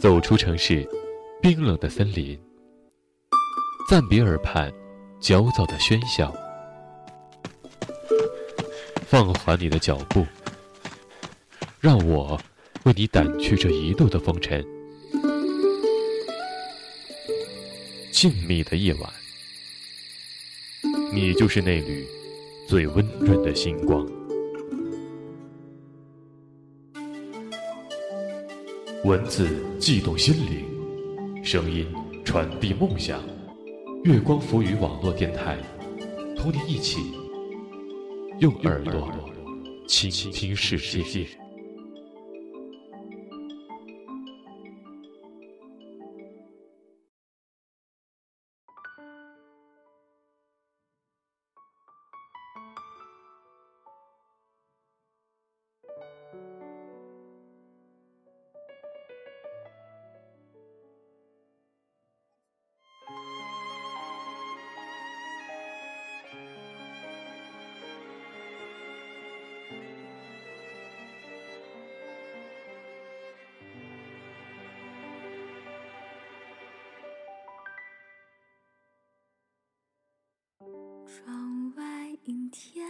走出城市冰冷的森林，暂别耳畔焦躁的喧嚣，放缓你的脚步，让我为你掸去这一路的风尘。静谧的夜晚，你就是那缕最温润的星光。文字悸动心灵，声音传递梦想。月光浮语网络电台，同你一起用耳朵倾听世界。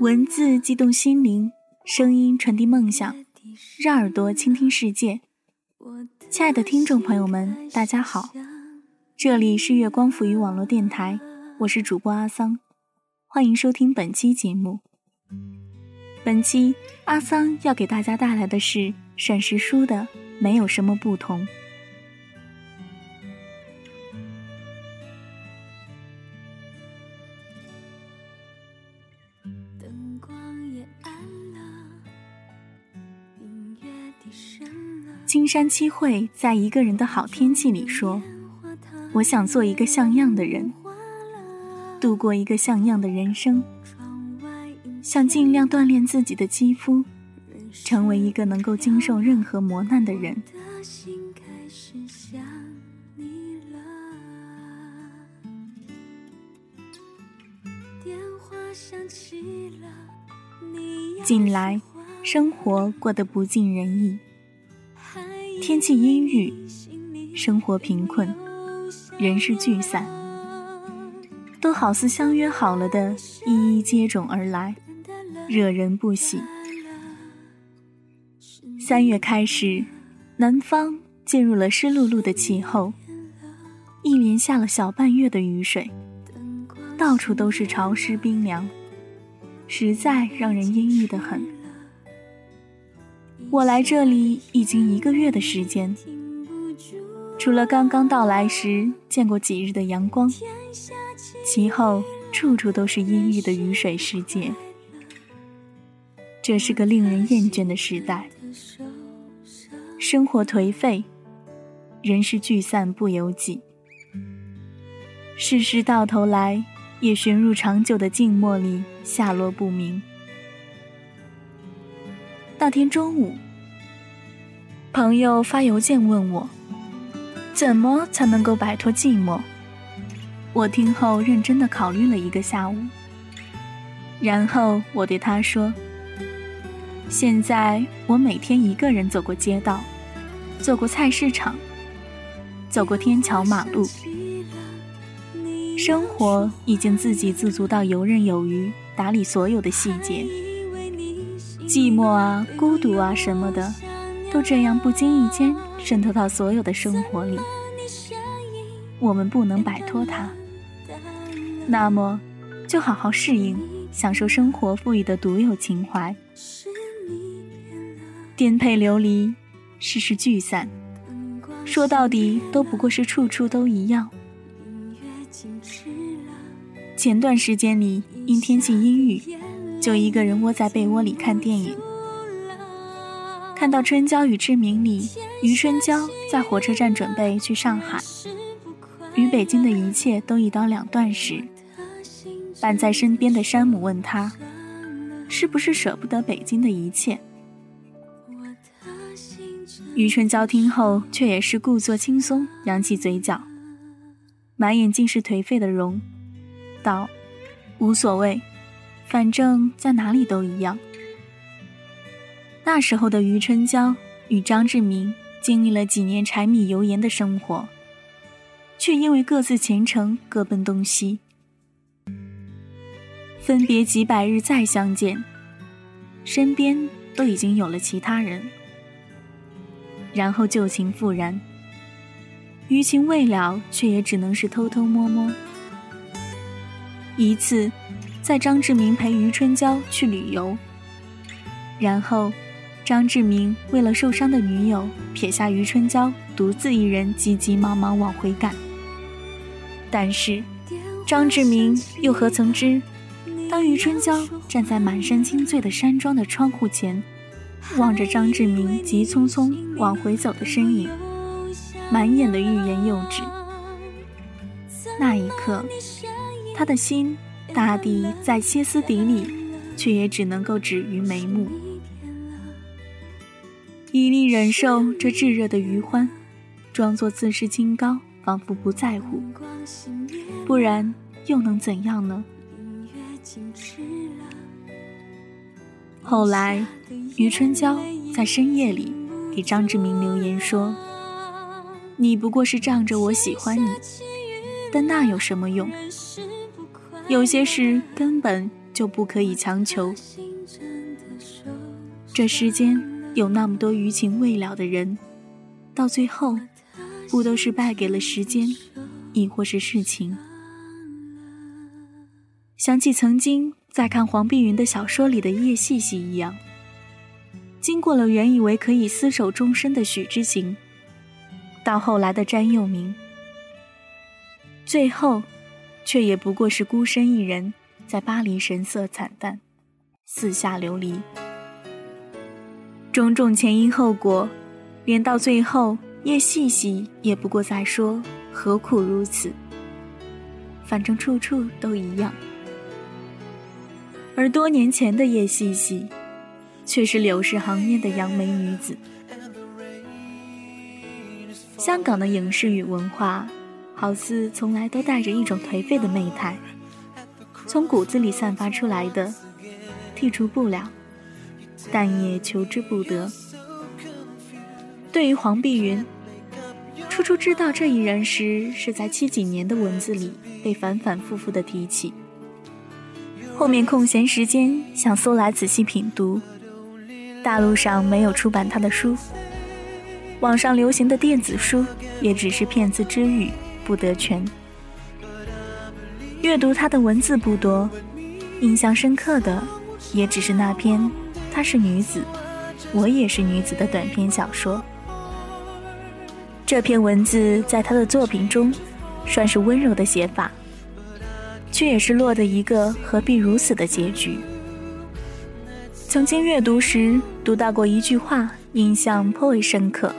文字激动心灵，声音传递梦想，让耳朵倾听世界。亲爱的听众朋友们，大家好，这里是月光浮语网络电台，我是主播阿桑，欢迎收听本期节目。本期阿桑要给大家带来的是沈石书的《没有什么不同》。青山七惠在一个人的好天气里说：“我想做一个像样的人，度过一个像样的人生，想尽量锻炼自己的肌肤，成为一个能够经受任何磨难的人。”近来，生活过得不尽人意。天气阴郁，生活贫困，人事聚散，都好似相约好了的，一一接踵而来，惹人不喜。三月开始，南方进入了湿漉漉的气候，一连下了小半月的雨水，到处都是潮湿冰凉，实在让人阴郁的很。我来这里已经一个月的时间，除了刚刚到来时见过几日的阳光，其后处处都是阴郁的雨水世界。这是个令人厌倦的时代，生活颓废，人事聚散不由己，世事到头来也旋入长久的静默里，下落不明。那天中午，朋友发邮件问我，怎么才能够摆脱寂寞？我听后认真的考虑了一个下午，然后我对他说：“现在我每天一个人走过街道，走过菜市场，走过天桥马路，生活已经自给自足到游刃有余，打理所有的细节。”寂寞啊，孤独啊，什么的，都这样不经意间渗透到所有的生活里。我们不能摆脱它，那么就好好适应，享受生活赋予的独有情怀。颠沛流离，世事聚散，说到底都不过是处处都一样。前段时间里，因天气阴雨。就一个人窝在被窝里看电影，看到《春娇与志明》里，余春娇在火车站准备去上海，与北京的一切都一刀两断时，伴在身边的山姆问他：“是不是舍不得北京的一切？”余春娇听后却也是故作轻松，扬起嘴角，满眼尽是颓废的容，道：“无所谓。”反正在哪里都一样。那时候的余春娇与张志明经历了几年柴米油盐的生活，却因为各自前程各奔东西，分别几百日再相见，身边都已经有了其他人，然后旧情复燃，余情未了，却也只能是偷偷摸摸。一次，在张志明陪余春娇去旅游，然后。张志明为了受伤的女友，撇下余春娇，独自一人急急忙忙往回赶。但是，张志明又何曾知，当余春娇站在满山青翠的山庄的窗户前，望着张志明急匆匆往回走的身影，满眼的欲言又止。那一刻，他的心大地在歇斯底里，却也只能够止于眉目。以力忍受这炙热的余欢，装作自视清高，仿佛不在乎。不然又能怎样呢？后来，余春娇在深夜里给张志明留言说：“你不过是仗着我喜欢你，但那有什么用？有些事根本就不可以强求。这世间……”有那么多余情未了的人，到最后，不都是败给了时间，亦或是事情？想起曾经在看黄碧云的小说里的叶细细一样，经过了原以为可以厮守终身的许之行，到后来的詹佑明，最后，却也不过是孤身一人在巴黎神色惨淡，四下流离。种种前因后果，连到最后，叶细细也不过在说何苦如此。反正处处都一样。而多年前的叶细细，却是柳氏行业的杨梅女子。香港的影视与文化，好似从来都带着一种颓废的媚态，从骨子里散发出来的，剔除不了。但也求之不得。对于黄碧云，初初知道这一人时，是在七几年的文字里被反反复复的提起。后面空闲时间想搜来仔细品读，大陆上没有出版他的书，网上流行的电子书也只是片字之语，不得全。阅读他的文字不多，印象深刻的也只是那篇。她是女子，我也是女子的短篇小说。这篇文字在她的作品中，算是温柔的写法，却也是落得一个何必如此的结局。曾经阅读时读到过一句话，印象颇为深刻。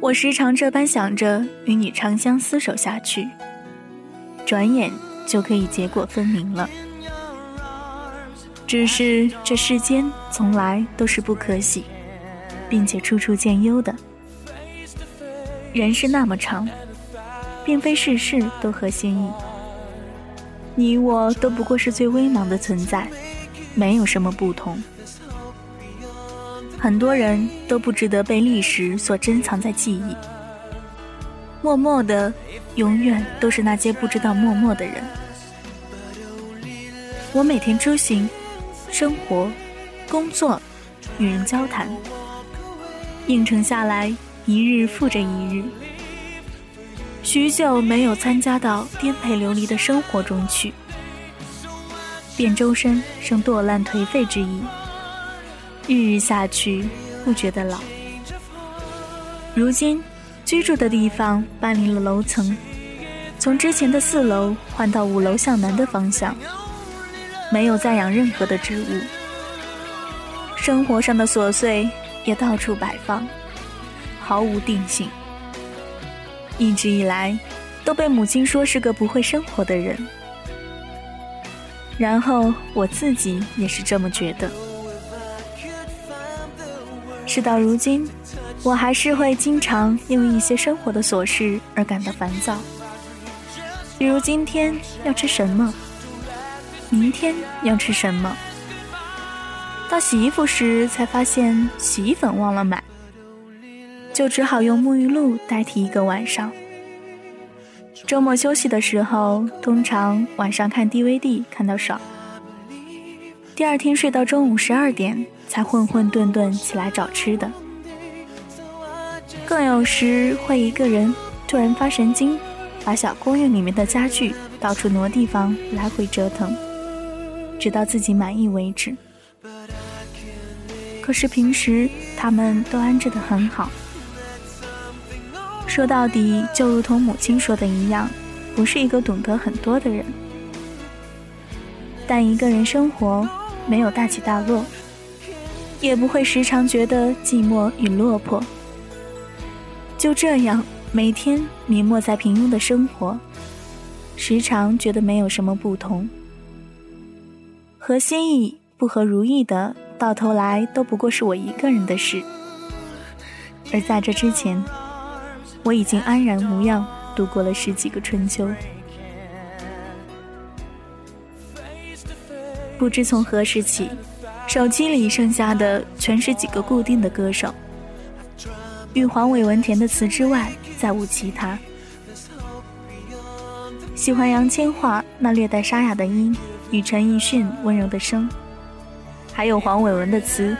我时常这般想着与你长相厮守下去，转眼就可以结果分明了。只是这世间从来都是不可喜，并且处处见优的。人是那么长，并非事事都合心意。你我都不过是最微茫的存在，没有什么不同。很多人都不值得被历史所珍藏在记忆。默默的，永远都是那些不知道默默的人。我每天出行。生活、工作、与人交谈，应承下来，一日复着一日，许久没有参加到颠沛流离的生活中去，便周身生堕烂颓废之意。日日下去，不觉得老。如今居住的地方搬离了楼层，从之前的四楼换到五楼向南的方向。没有再养任何的植物，生活上的琐碎也到处摆放，毫无定性。一直以来，都被母亲说是个不会生活的人，然后我自己也是这么觉得。事到如今，我还是会经常因为一些生活的琐事而感到烦躁，比如今天要吃什么。明天要吃什么？到洗衣服时才发现洗衣粉忘了买。就只好用沐浴露代替一个晚上。周末休息的时候，通常晚上看 DVD 看到爽，第二天睡到中午十二点才混混沌沌起来找吃的。更有时会一个人突然发神经，把小公寓里面的家具到处挪地方，来回折腾，直到自己满意为止。可是平时他们都安置得很好。说到底，就如同母亲说的一样，不是一个懂得很多的人。但一个人生活，没有大起大落，也不会时常觉得寂寞与落魄。就这样，每天迷没在平庸的生活，时常觉得没有什么不同。合心意不合如意的，到头来都不过是我一个人的事。而在这之前。我已经安然无恙度过了十几个春秋，不知从何时起，手机里剩下的全是几个固定的歌手，与黄伟文填的词之外，再无其他。喜欢杨千嬅那略带沙哑的音与陈奕迅温柔的声，还有黄伟文的词，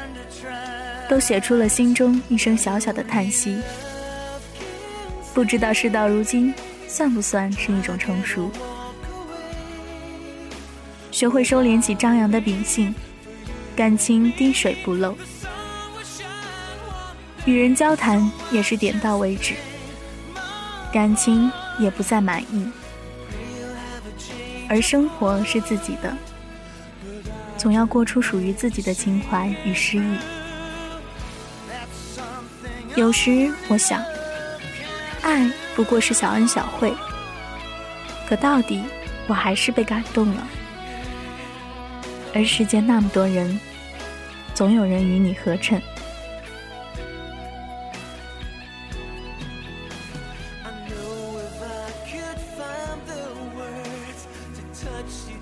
都写出了心中一声小小的叹息。不知道事到如今，算不算是一种成熟？学会收敛起张扬的秉性，感情滴水不漏。与人交谈也是点到为止，感情也不再满意。而生活是自己的，总要过出属于自己的情怀与诗意。有时我想。爱不过是小恩小惠，可到底我还是被感动了。而世间那么多人，总有人与你合衬。I know if I could find the words to touch you